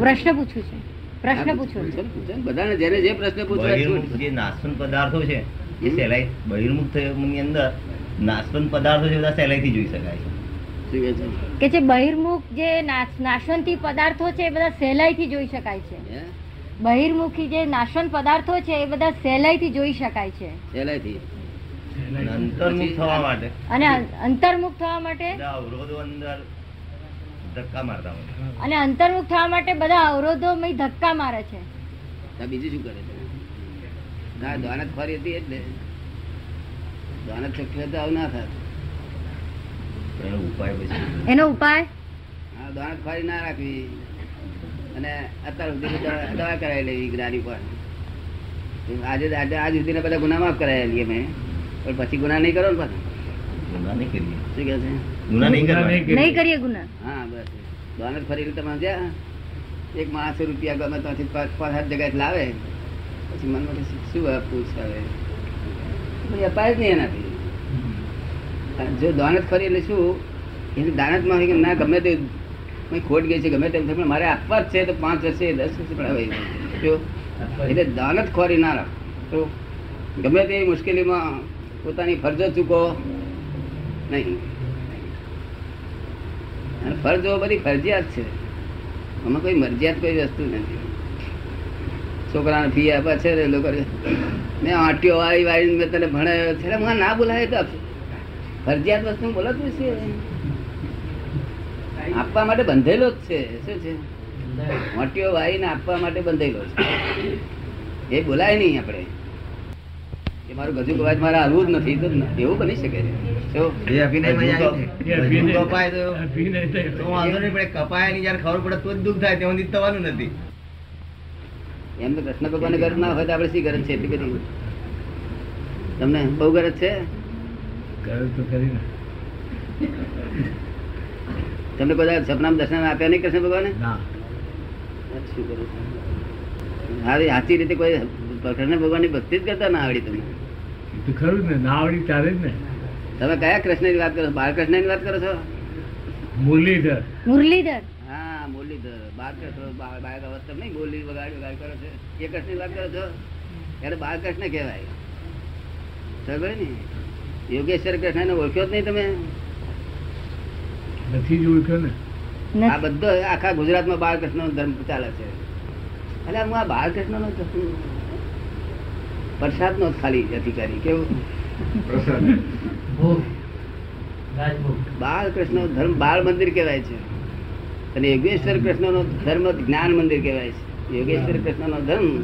પ્રશ્ન પૂછું છે. પ્રશ્ન પૂછું બધાને જેને જે પ્રશ્ન પૂછવા બહિર્મુખ જે નાશવંત પદાર્થો છે એ સહેલાઈ બહિર્મુખ થયાની અંદર નાશવંત પદાર્થો છે એ બધા સહેલાઈથી જોઈ શકાય છે. કે જે બહિર્મુખ જે નાશ- નાશવંતી પદાર્થો છે એ બધા સહેલાઈથી જોઈ શકાય છે. બહિર્મુખી જે નાશવંત પદાર્થો છે એ બધા સહેલાઈથી જોઈ શકાય છે. સહેલાઈથી. અંતર્મુખ થવા માટે. અને અંતર્મુખ થવા માટે? બધા અવરોધો અંદર ધક્કા મારતા અને અંતર્મુખ થવા માટે બધા અવરોધો ધક્કા મારે છે. બીજું શું કરે છે? દ્વાનત ખોરી હતી એટલે દ્વાનત શક્ય તો આવું ના થાય. એનો ઉપાય પછી. એનો ઉપાય? હા દ્વાનત ખોરી ના રાખવી. અને અત્યાર સુધી દવા કરાવી લેવી જ્ઞાની પર આજે આજે આજ સુધી બધા ગુના માફ કરાયેલી અમે મેં. પણ પછી ગુના નહીં કરો ને પાછા? ગુના નહીં કરીએ. શું કે છે? ગુના નહીં કરવા નહીં કરીએ. ગુના. હા બસ. દ્વાનત ફરી તમે જ્યાં એક માણસો રૂપિયા ગમે ત્યાંથી પાંચ સાત જગ્યાએ લાવે. પછી મનમાં શું આપવું છે હવે? પછી અપાય જ નહીં એનાથી. જો દાનત ફરી એટલે શું? એની દાનતમાં હોય કે ના ગમે તે કંઈ ખોટ ગઈ છે ગમે તેમ છે પણ મારે આપવા જ છે તો પાંચ હશે દસ હશે પણ હવે જો. એટલે દાનત ખોરી ના રાખ. તો ગમે તેવી મુશ્કેલીમાં પોતાની ફરજો ચૂકો નહીં. અને ફરજો બધી ફરજિયાત છે. આમાં કોઈ મરજિયાત કોઈ વસ્તુ નથી. છોકરાને ફી આપ્યા છે ને લોકો મેં આંટીઓ વાળી વાળી મેં તને ભણાવ્યો છે. મને ના બોલાય તો આપશે ફરજિયાત વસ્તુ બોલાતું છે. આપવા માટે બંધેલો જ છે. શું છે? મોટીઓ વાળીને આપવા માટે બંધેલો છે. એ બોલાય નહીં આપણે. કે મારું ગજુ કવાજ મારે હાલવું જ નથી તો એવું બની શકે છે. બધું એમ તો કૃષ્ણ ભગવાન ગરજ ના હોય તો આપણે શી ગરજ છે? એટલી બધી. તમને બહુ ગરજ છે? કરે તો ખરી તમને કોઈ સપનામાં દર્શન આપ્યા નહીં કૃષ્ણ ભગવાને? ના. શું સાચી રીતે કોઈ કૃષ્ણ ભગવાનની ભક્તિ જ કરતા ના આવડી તમને? એ તો ખરું ને ના આવડી ત્યારે જ ને. તમે કયા કૃષ્ણની વાત કરો છો? બાળકૃષ્ણની વાત કરો છો? મુરલીધર. મુરલીધર. હા મુરલીધર. બાળકૃષ્ણ બાળક અવસ્થા નહીં બોલી વગાડી વગાડી કરો છો. એ કૃષ્ણની વાત કરો છો? ત્યારે બાળકૃષ્ણ કહેવાય. ખબર ને યોગેશ્વર કૃષ્ણને ઓળખ્યો જ નહીં તમે? નથી જ ઓળખ્યો ને. આ બધો આખા ગુજરાતમાં બાળકૃષ્ણ ધર્મ ચાલે છે. એટલે હું આ બાળકૃષ્ણ નો પ્રસાદ નો ખાલી અધિકારી કેવું? બાળકૃષ્ણ ધર્મ બાળ મંદિર કહેવાય છે. અને યોગેશ્વર કૃષ્ણ નો ધર્મ જ્ઞાન મંદિર કહેવાય છે. યોગેશ્વર કૃષ્ણ નો ધર્મ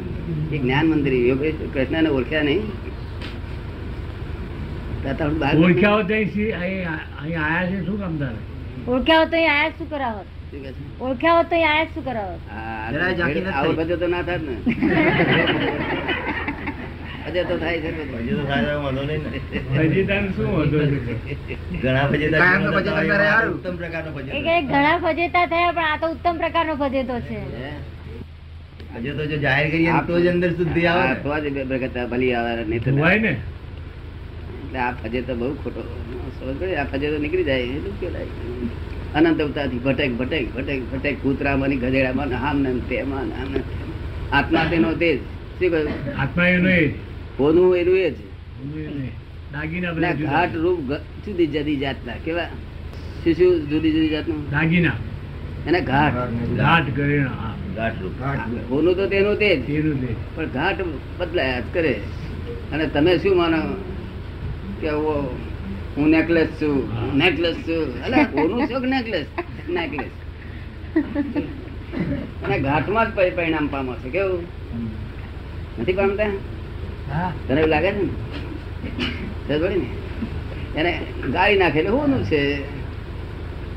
એ જ્ઞાન મંદિર. યોગેશ્વર કૃષ્ણ ને ઓળખ્યા નહીં. ઓળખ્યા હોત આયા છે શું કામ તારે? ઓળખ્યા હોત આયા શું કરાવત? છે? ઓળખ્યા હોત તો આયા જ શું કરાવત? આવો બધો તો ના થાય ને. અજય તો થાય છે હજી તો થાય વાંધો નહીં ને. હજી તાન શું વાંધો ઘણા ભજેતા કાયમનો ભજેતો જીવન કરે આ હારું. ઉત્તમ પ્રકારનો ભજેતો. એ ઘણા ફજેતા થયા પણ આ તો ઉત્તમ પ્રકારનો ફજેતો છે હજે તો જો જાહેર કરીએ તો જ અંદર શુદ્ધિ આવે તો જ બે ભલી આવે નહીં તો હોય ને એટલે આ ફજે તો બહુ ખોટો સમજ પડી? આ ફજે તો નીકળી જાય એટલું કેવાય અનંત અવતારથી ભટેક ભટેક ભટેક ભટેક કૂતરામાં ને ગધેડામાં આમ ને તેમાં. આત્મા તેનો તે શું કહ્યું આત્મા એનો એ. હોનું એનું એ જ. એટલે ઘાટ રૂપ જુદી જુદી જાતના. કેવા? શું શું જુદી જુદી જાતનું? દાગીના. એના ઘાટ. ઘાટ ઘરેણા ઘાટ રૂપ. હોનું તો તેનું તે જ. પણ ઘાટ બદલાયા જ કરે. અને તમે શું માનો? કે ઓ હું નેકલેસ છું નેકલેસ છું. અલે કોનું છો નેકલેસ નેકલેસ અને ઘાટમાં જ પરિણામ પામો છે. કેવું? નથી પામતા? તને એવું લાગે છે ને? એને ગાળી નાખે એટલે હોનું છે?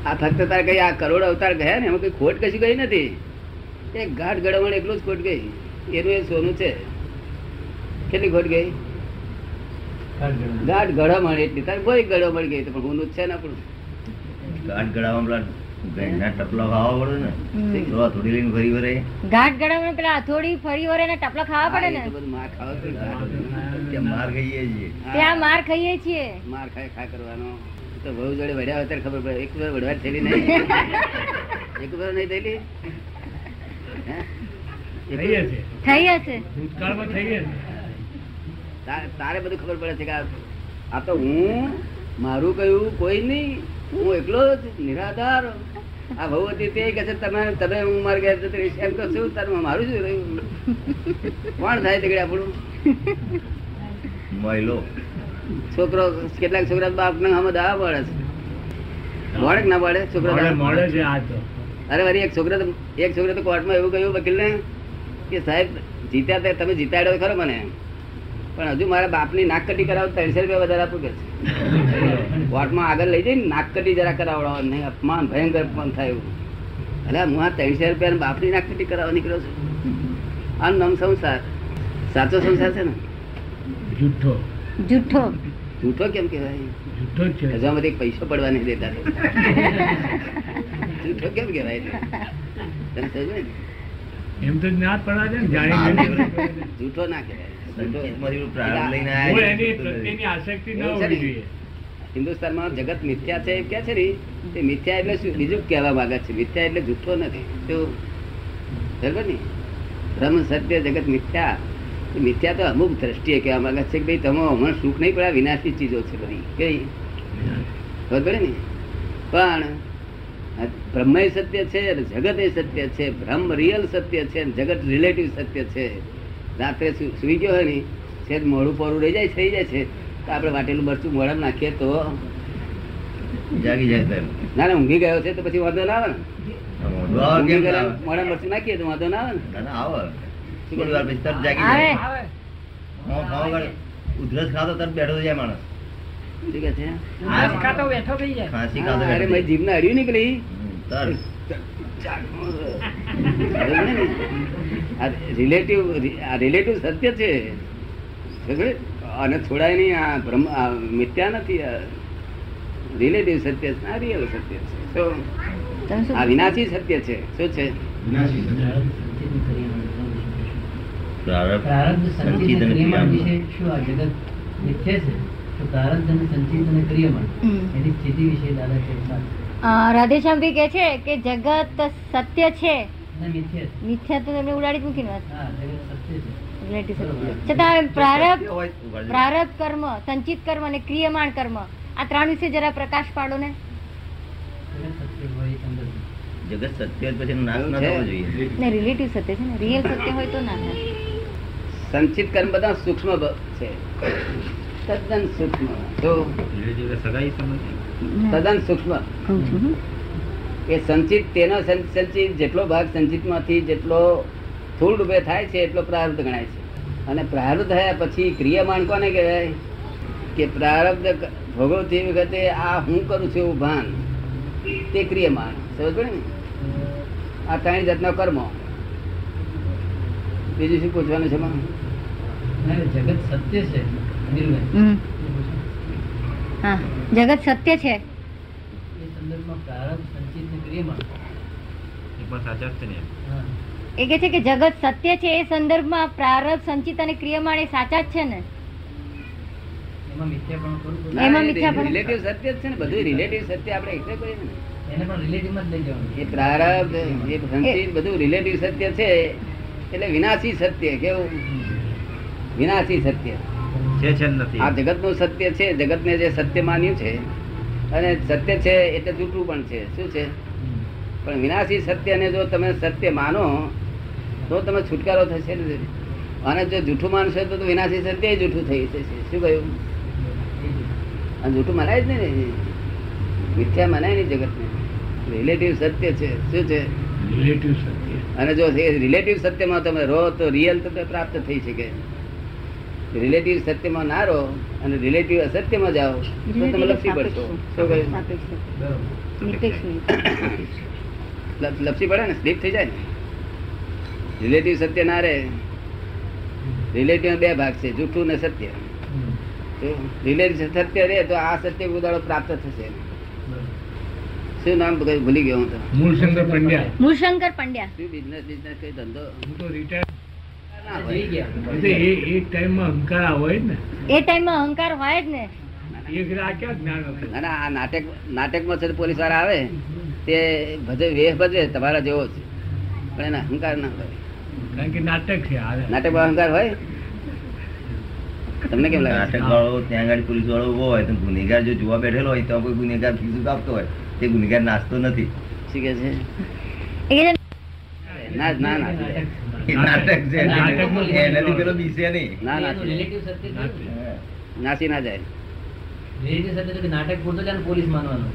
આ ફક્ત તારે કઈ આ કરોડ અવતાર ગયા ને એમાં કઈ ખોટ કશી ગઈ નથી. એ ગાઢ ગળવણ એટલું જ ખોટ ગઈ. એનું એ સોનું છે. કેટલી ખોટ ગઈ? ગાઢ ગળામણ એટલી. તારે કોઈ ગળામણ ગઈ તો પણ ઊંધું જ છે ને આપણું? ગાઢ ગળામાં પેલા ટપલા ખાવા પડે ને. થોડી લઈને ફરી વરે ઘાટ ગળામાં પેલા હથોડી ફરી વરે ને ટપલા ખાવા પડે હા, એ તો ને માર ખાવા. ત્યાં માર ખાઈએ છીએ. ત્યાં માર ખાઈએ છીએ. માર ખાય ખા કરવાનો. તો બહુ જોડે વડ્યા અત્યારે ખબર પડે. એક વાર વડવા થયેલી નહીં. એક વાર નહીં થયેલી? થઈ? હશે થઈ હશે ભૂતકાળમાં થઈ હશે તારે તારે બધું ખબર પડે છે કે આ- આ તો હું મારું કયું કોઈ નહીં. હું એકલો જ નિરાધાર. આ બહુ હતી તે કહે છે તમે તમે હું મારે ઘેર જતી રહીશ. એમ તો છું તારે મારું શું રહ્યું? કોણ થાય તે આપણું? મહિલો છોકરો કેટલાક છોકરા બાપ ને હમ આ પડે છે. મળે ના પડે છોકરા મળે છે આ તો. અરે વરી એક છોકરા તો- એક છોકરા તો કોર્ટમાં એવું કહ્યું વકીલને કે સાહેબ જીત્યા તમે જીતાડ્યો ખરો મને. પણ હજુ મારા બાપની નાક કટી કરાવો ત્રણસો રૂપિયા વધારે આપું કે છે. કોર્ટમાં આગળ લઈ જઈને નાક કટી જરા કરાવડાવો નહીં અપમાન ભયંકર અપમાન થાય એવું. અરે હું આ ત્રણસો રૂપિયા બાપની નાક કટી કરાવવા નીકળ્યો છું. આ નમ સંસાર. સાચો સંસાર છે ને? જુઠ્ઠો. જુઠ્ઠો. જૂઠો કેમ કહેવાય? જુઠ્ઠો જ છે હજામાંથી પૈસો પડવા નહીં દેતા જૂઠો કેમ કહેવાય તમે સમજો ને? એમ તો ના પડવા છે ને જાણી જૂઠો ના કહેવાય. હિન્દુસ્તાનમાં જગત મિથ્યા છે એમ કે છે ને તે મિથ્યા એટલે શું? બીજું કહેવા માંગે છે? મિથ્યા એટલે જૂઠો નથી. બરાબર ને? બ્રહ્મ સત્ય જગત મિથ્યા. મિથ્યા તો અમુક દ્રષ્ટિએ કહેવા માંગે છે કે ભાઈ તમે હમણાં સુખ નહીં પડે વિનાશી ચીજો છે બધી. કઈ ખબર ને? પણ આ બ્રહ્મ સત્ય છે જગત એ સત્ય છે બ્રહ્મ રિયલ સત્ય છે જગત રિલેટિવ સત્ય છે. રાત્રે સુઈ ગયો હોય ને છે મોડું પોરું રહી જાય થઈ જાય છે. તો આપણે વાટેલું મરચું મોઢામાં નાખીએ તો જાગી જાય ના ના ઊંઘી ગયો છે તો પછી વાંધો ના આવે ને. ના? મોઢામાં મરચું નાખીએ તો વાંધો ના આવે ને. ના, ના, આવે. ઉધરસ ખાતો તરત બેઠો જાય માણસ. જીભ. જીભને અડ્યું નીકળી. રિલેટિવ આ રિલેટિવ સત્ય છે. અને છોડાય નહીં આ બ્રહ્મ આ મિથ્યા નથી રિલેટિવ સત્ય છે આ રિયલ સત્ય છે. શું? આ વિનાશી સત્ય છે. શું છે? રાધેશ્યામભાઈ કે છે કે જગત સત્ય છે. મિથ્ય તો એમને ઉડાડી મૂકી વાત. છતાં પ્રારબ્ધ. પ્રારબ્ધ કર્મ સંચિત કર્મ અને ક્રિયમાણ કર્મ આ ત્રણ વિશે જરા પ્રકાશ પાડો ને. જગત સત્ય પછી નાશ ના થવો જોઈએ. ને રિલેટિવ સત્ય છે ને. રિયલ સત્ય હોય તો ના થાય. સંચિત કર્મ બધા સૂક્ષ્મ છે. તદ્દન સૂક્ષ્મ. તો તદ્દન સૂક્ષ્મ. કહું છું હમ. એ સંચિત તેનો સંચિત જેટલો ભાગ સંચિતમાંથી જેટલો સ્થૂળ રૂપે થાય છે એટલો પ્રારબ્ધ ગણાય છે. અને પ્રારબ્ધ થયા પછી ક્રિયામાન કોને કહેવાય? કે પ્રારબ્ધ ભોગવતી વખતે આ હું કરું છું એવું ભાન તે ક્રિયામાન. સમજ ને? આ ત્રણ જાતનો કર્મો. બીજું શું પૂછવાનું છે? જગત સત્ય છે હા જગત સત્ય છે. એ કે છે કે જગત સત્ય છે એ સંદર્ભમાં પ્રારબ્ધ સંચિત અને ક્રિયમાણ એ સાચા જ છે ને? એમાં મિથ્યાપણું. રિલેટિવ સત્ય જ છે ને બધું રિલેટિવ સત્ય આપણે એક્સેપ્ટ કરીએ ને. એને પણ રિલેટિવમાં જ લઈ જવાનું. એ પ્રારબ્ધ એ સંચિત બધું રિલેટિવ સત્ય છે. એટલે વિનાશી સત્ય કેવું? વિનાશી સત્ય. આ જગતનું સત્ય છે જગત ને જે સત્ય માન્યું છે અને સત્ય છે એટલે જૂઠું પણ છે. શું છે? પણ વિનાશી સત્યને જો તમે સત્ય માનો તો તમે છુટકારો થશે ને. અને જો જૂઠું માનશો તો તો વિનાશી સત્ય જૂઠું થઈ જશે. શું કહ્યું? અને જૂઠું મનાય જ નહીં ને મિથ્યા મનાય નહીં જગતને. રિલેટિવ સત્ય છે. શું છે? રિલેટિવ સત્ય. અને જો રિલેટિવ સત્યમાં તમે રહો તો રિયલ તમને પ્રાપ્ત થઈ શકે. રિલેટિવ સત્યમાં ના રહો અને રિલેટિવ અસત્યમાં જાઓ તો તમે લપસી પડશો. લપસી પડે ને સ્લીપ થઈ જાય ને. રિલેટિવ સત્ય ના રહે. રિલેટિવ બે ભાગ છે જૂઠું ને સત્ય. રિલેટિવ સત્ય રહે તો આ સત્ય ઉદાડો પ્રાપ્ત થશે. શું નામ? ભૂલી ગયો હું તો? મૂળશંકર પંડ્યા. મૂળશંકર પંડ્યા. શું બિઝનેસ બિઝનેસ કઈ ધંધો? હું તો રિટાયર ટાઈમમાં અહંકાર હોય ને. એ ટાઈમમાં અહંકાર હોય જ ને. એક આ ક્યાં જ્ઞાન હતું ના ના, નાટક નાટકમાં છે પોલીસવાળા આવે તે ભજે વેહ ભજવે તમારા જેવો છે પણ એને અહંકાર ના હોય. કારણ કે નાટક છે આ. નાટકમાં અહંકાર હોય? તમને કેમ લાગે? નાટક વાળો ત્યાં આગળ પોલીસ વાળો ઊભો હોય તો ગુનેગાર જો જોવા બેઠેલો હોય તો કોઈ ગુનેગાર ફીસ કાપતો હોય. તે ગુનેગાર નાચતો નથી. શું કે છે, ના ના ના. નાટક છે. નાટકમાં એનાથી પેલો બીસે નહીં. ના ના રિલેટિવ સત્ય થયું. નાસી ના જાય. તો નાટક પૂરતો છે પોલીસ માનવાનું.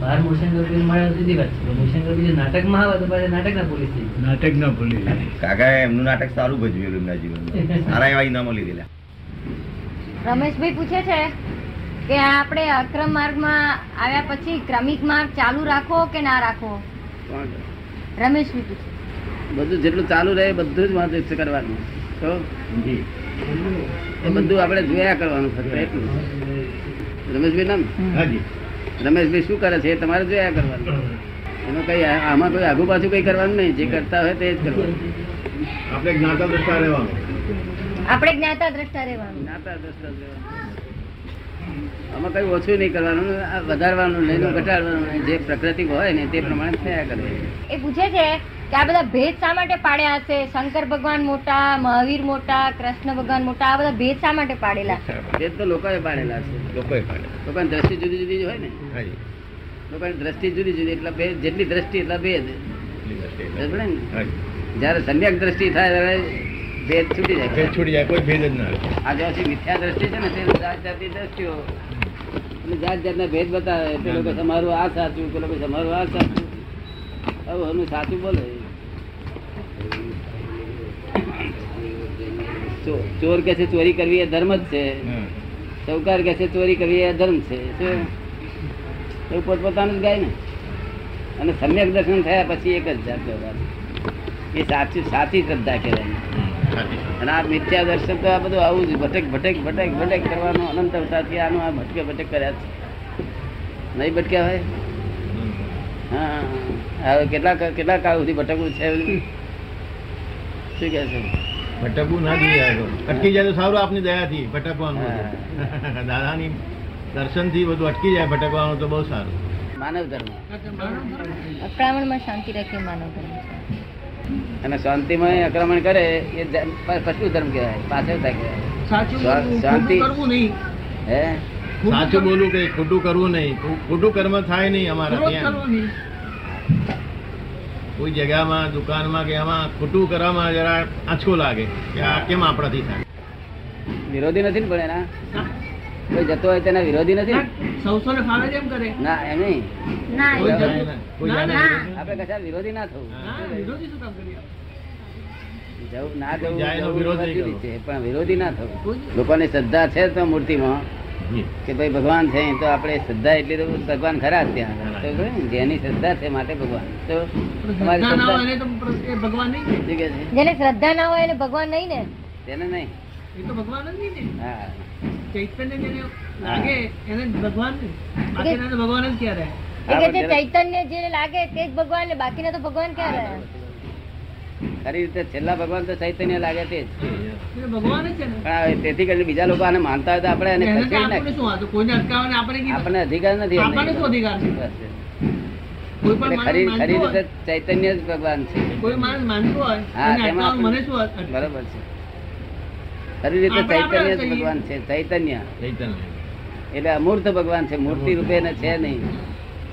બહાર મૂળશંકર પીર મળે સીધી વાત છે. પણ મૂળશંકર નાટકમાં આવે તો પાછા પોલીસ નાટક ના ભૂલી કાકા એમનું નાટક સારું ભજવ્યું એમના જીવનમાં. સારા એવા ઇનામો લીધેલા. રમેશભાઈ પૂછે છે કે આપણે અક્રમ માર્ગમાં આવ્યા પછી ક્રમિક માર્ગ ચાલુ રાખવો કે ના રાખવો? પૂછે બધું જેટલું ચાલુ રહે બધું જ વાંધો છે કરવાનું. તો એ બધું આપણે જોયા કરવાનું ફક્ત એટલું. રમેશભાઈ નામ? હાજી રમેશભાઈ શું કરે છે એ તમારે જોયા કરવાનું. એમાં કઈ આમાં કોઈ આગુ પાછું કઈ કરવાનું નહીં. જે કરતા હોય તે જ કરવાનું. આપણે જ્ઞાતા દ્રષ્ટા રહેવાનું. આપણે જ્ઞાતા દ્રષ્ટા રહેવાનું. જ્ઞાતા દ્રષ્ટા રહેવાનું. આમાં કઈ ઓછું નહીં કરવાનું વધારવાનું નહીં ઘટાડવાનું નહીં. જે પ્રકૃતિ હોય ને તે પ્રમાણે થયા કરે. એ પૂછે છે કે આ બધા ભેદ શા માટે પાડ્યા હશે? શંકર ભગવાન મોટા મહાવીર મોટા કૃષ્ણ ભગવાન મોટા આ બધા ભેદ શા માટે પાડેલા? ભેદ તો લોકોએ પાડેલા છે. લોકોએ પાડેલા. લોકોની દ્રષ્ટિ જુદી જુદી હોય ને. લોકોની દ્રષ્ટિ જુદી જુદી એટલે ભેદ જેટલી દ્રષ્ટિ એટલા ભેદ. એટલી દ્રષ્ટિ એટલે. સમજે ને? જયારે સમ્યક દ્રષ્ટિ થાય ત્યારે ભેદ છૂટી ભેદ જાય છૂટી જાય કોઈ ભેદ જ ના આ જ્યાં મિથ્યા દ્રષ્ટિ છે ને તે જાત જાતની દ્રષ્ટિઓ. અને જાત જાતના ભેદ બતાવે પેલો કે તમારું આ સાચું પેલો કે તમારું આ સાચું. હવે એનું સાચું બોલે. ચોર કે છે ચોરી કરવી એ ધર્મ જ છે. સૌકાર કે છે ચોરી કરવી એ ધર્મ છે? એવું પોતપોતાનું જ ગાય ને. અને સમ્યક દર્શન થયા પછી એક જ જાત. એ સાચું સાચી શ્રદ્ધા કહેવાય. અને આ મિથ્યા દર્શન તો આ બધું આવું જ ભટક ભટક ભટક ભટક કરવાનો અનંત અવતારથી આનું આ ભટકે ભટક કર્યા છે. નહીં ભટક્યા હોય? હા. હવે કેટલા કેટલા કાળ સુધી ભટકવું છે શું કહે છે? ભટકવું ના જોઈએ અટકી જાય તો સારું આપની દયાથી ભટકવાનું. દાદાની દર્શનથી બધું અટકી જાય ભટકવાનું તો બહુ સારું. માનવ ધર્મ. અકળામણમાં શાંતિ રાખે માનવ ધર્મ. છે. અને શાંતિમાં આક્રમણ કરે એ પશુ ધર્મ કહેવાય? પાછળતા કહેવાય. શાંતિ હે? સાચું બોલવું કે ખોટું કરવું નહીં? ખોટું કર્મ થાય નહીં અમારા ત્યાં. કોઈ જગ્યામાં દુકાનમાં કે એમાં ખોટું કરવામાં જરા આછો લાગે કે આ કેમ આપણાથી થાય? વિરોધી નથી ને પણ એના? કોઈ જતો હોય તેના વિરોધી નથી? ને? એમ નહીં. આપણે કશા વિરોધી ના થવું? વિરોધી શું કામ કરીએ જવું ના જવું. છે પણ વિરોધી ના થવું. લોકોની શ્રદ્ધા છે તો મૂર્તિમાં કે ભાઈ ભગવાન છે તો આપણે શ્રદ્ધા એટલી તો ભગવાન ખરા ત્યાં? જેની શ્રદ્ધા છે માટે ભગવાન. તો તમારી શ્રદ્ધા ભગવાન જેને શ્રદ્ધા ના હોય એને ભગવાન નહીં ને. તેને નહીં. એ તો ભગવાન જ નહીં ને. હા. ચૈતન્ય જેને લાગે એને ભગવાન બાકીના ભગવાન જ ક્યારે એ કે ચૈતન્ય જેને લાગે તે જ ભગવાન ને બાકીના તો ભગવાન ક્યાં ખરી રીતે છેલ્લા ભગવાન તો ચૈતન્ય લાગે તે જ. એ ભગવાન જ છે ને. પણ હવે તેથી કરીને બીજા લોકો આને માનતા હોય તો આપણે એને આપણને અધિકાર નથી એમને. શું અધિકાર કોઈ પણ ખરી ખરી રીતે ચૈતન્ય જ ભગવાન છે? બરોબર છે. ખરી રીતે ચૈતન્ય જ ભગવાન છે ચૈતન્ય. ચૈતન્ય. એટલે અમૂર્ત ભગવાન છે મૂર્તિ રૂપે ને છે નહીં.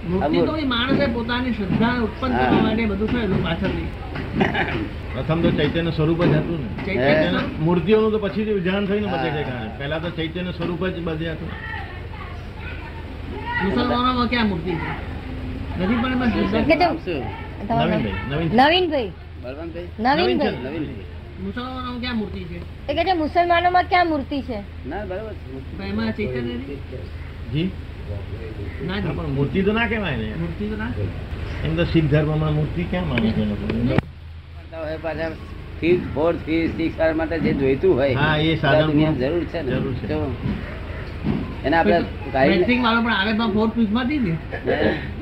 મૂર્તિ તો અમૂર્ત. એ માણસે પોતાની શ્રદ્ધા ઉત્પન્ન કરવા માટે બધું થયેલું પાછળથી. પ્રથમ તો ચૈતન્ય સ્વરૂપ જ હતું ને. ચૈતન્ય ચૈતન્ય મૂર્તિઓનું તો પછી વિધાન થઈને બધે છે પહેલા તો ચૈતન્ય સ્વરૂપ જ બધે હતું. મુસલમાનોમાં ક્યાં મૂર્તિ છે? નથી પણ એમાં શ્રદ્ધા કે નામ તો- શું? તમારું નવીનભાઈ. નવીનભાઈ. નવીનભાઈ. નવીનભાઈ. મુસલમાનોમાં ક્યાં મૂર્તિ છે? એ કે છે મુસલમાનોમાં ક્યાં મૂર્તિ છે? ના બરાબર એમાં ચૈતન્ય જી ના પણ મૂર્તિ તો ના કહેવાય ને. મૂર્તિ તો ના? એમ તો શીખ ધર્મમાં મૂર્તિ ક્યાં માને છે લોકો? પાછા fifth, fourth, fifth, sixth વાર માટે જે જોઈતું હોય હા, એ સાધન જરૂર છે ને. જરૂર છે. એને આપણે વાળો પણ આવે તો ફોર્થ ફિફ્થમાંથી ને?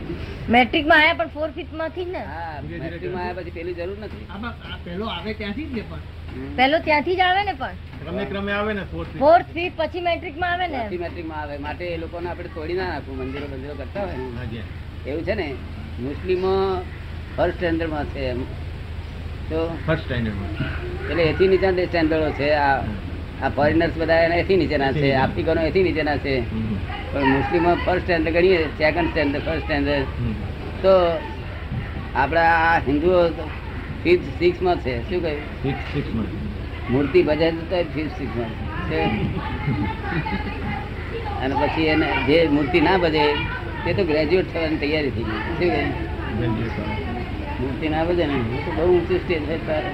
હે? મેટ્રિકમાં આયા પણ ફોર ફિફ્થમાંથી ને? મેટ્રિકમાં આયા પછી પેલી જરૂર નથી. પેલો પહેલો આવે ત્યાંથી જ ને પણ? પેલો ત્યાંથી જ આવે ને પણ? ક્રમે ક્રમે આવે ને fourth, ફોર્થ ફિફ્થ પછી મેટ્રિકમાં આવે ને? પછી મેટ્રિકમાં આવે. માટે એ લોકોને આપણે તોડી ના નાખવું મંદિરો મંદિરો કરતા હોય. એવું છે ને? મુસ્લિમો ફર્સ્ટ સ્ટેન્ડર્ડમાં છે એમ. તો ફર્સ્ટ સ્ટેન્ડર્ડમાં. એટલે એથી નીચા સ્ટેન્ડર્ડો છે આ. આ ફોરેનર્સ બધા એના એથી નીચેના છે. આફ્રિકનો એથી નીચેના છે. પણ મુસ્લિમો ફર્સ્ટ સ્ટેન્ડર્ડ ગણીએ સેકન્ડ સ્ટેન્ડર્ડ ફર્સ્ટ સ્ટેન્ડર્ડ તો આપણા આ હિન્દુઓ ફિફ્થ સિક્સમાં છે. શું કહ્યું? ફિફ્થ સિક્સમાં મૂર્તિ ભજન તો ફિફ્થ સિક્સમાં છે. અને પછી એને જે મૂર્તિ ના ભજે તે તો ગ્રેજ્યુએટ થવાની તૈયારી થઈ ગઈ. શું કહ્યું? મૂર્તિ ના ભજે ને તો બહુ ઊંચું સ્ટેજ છે તારે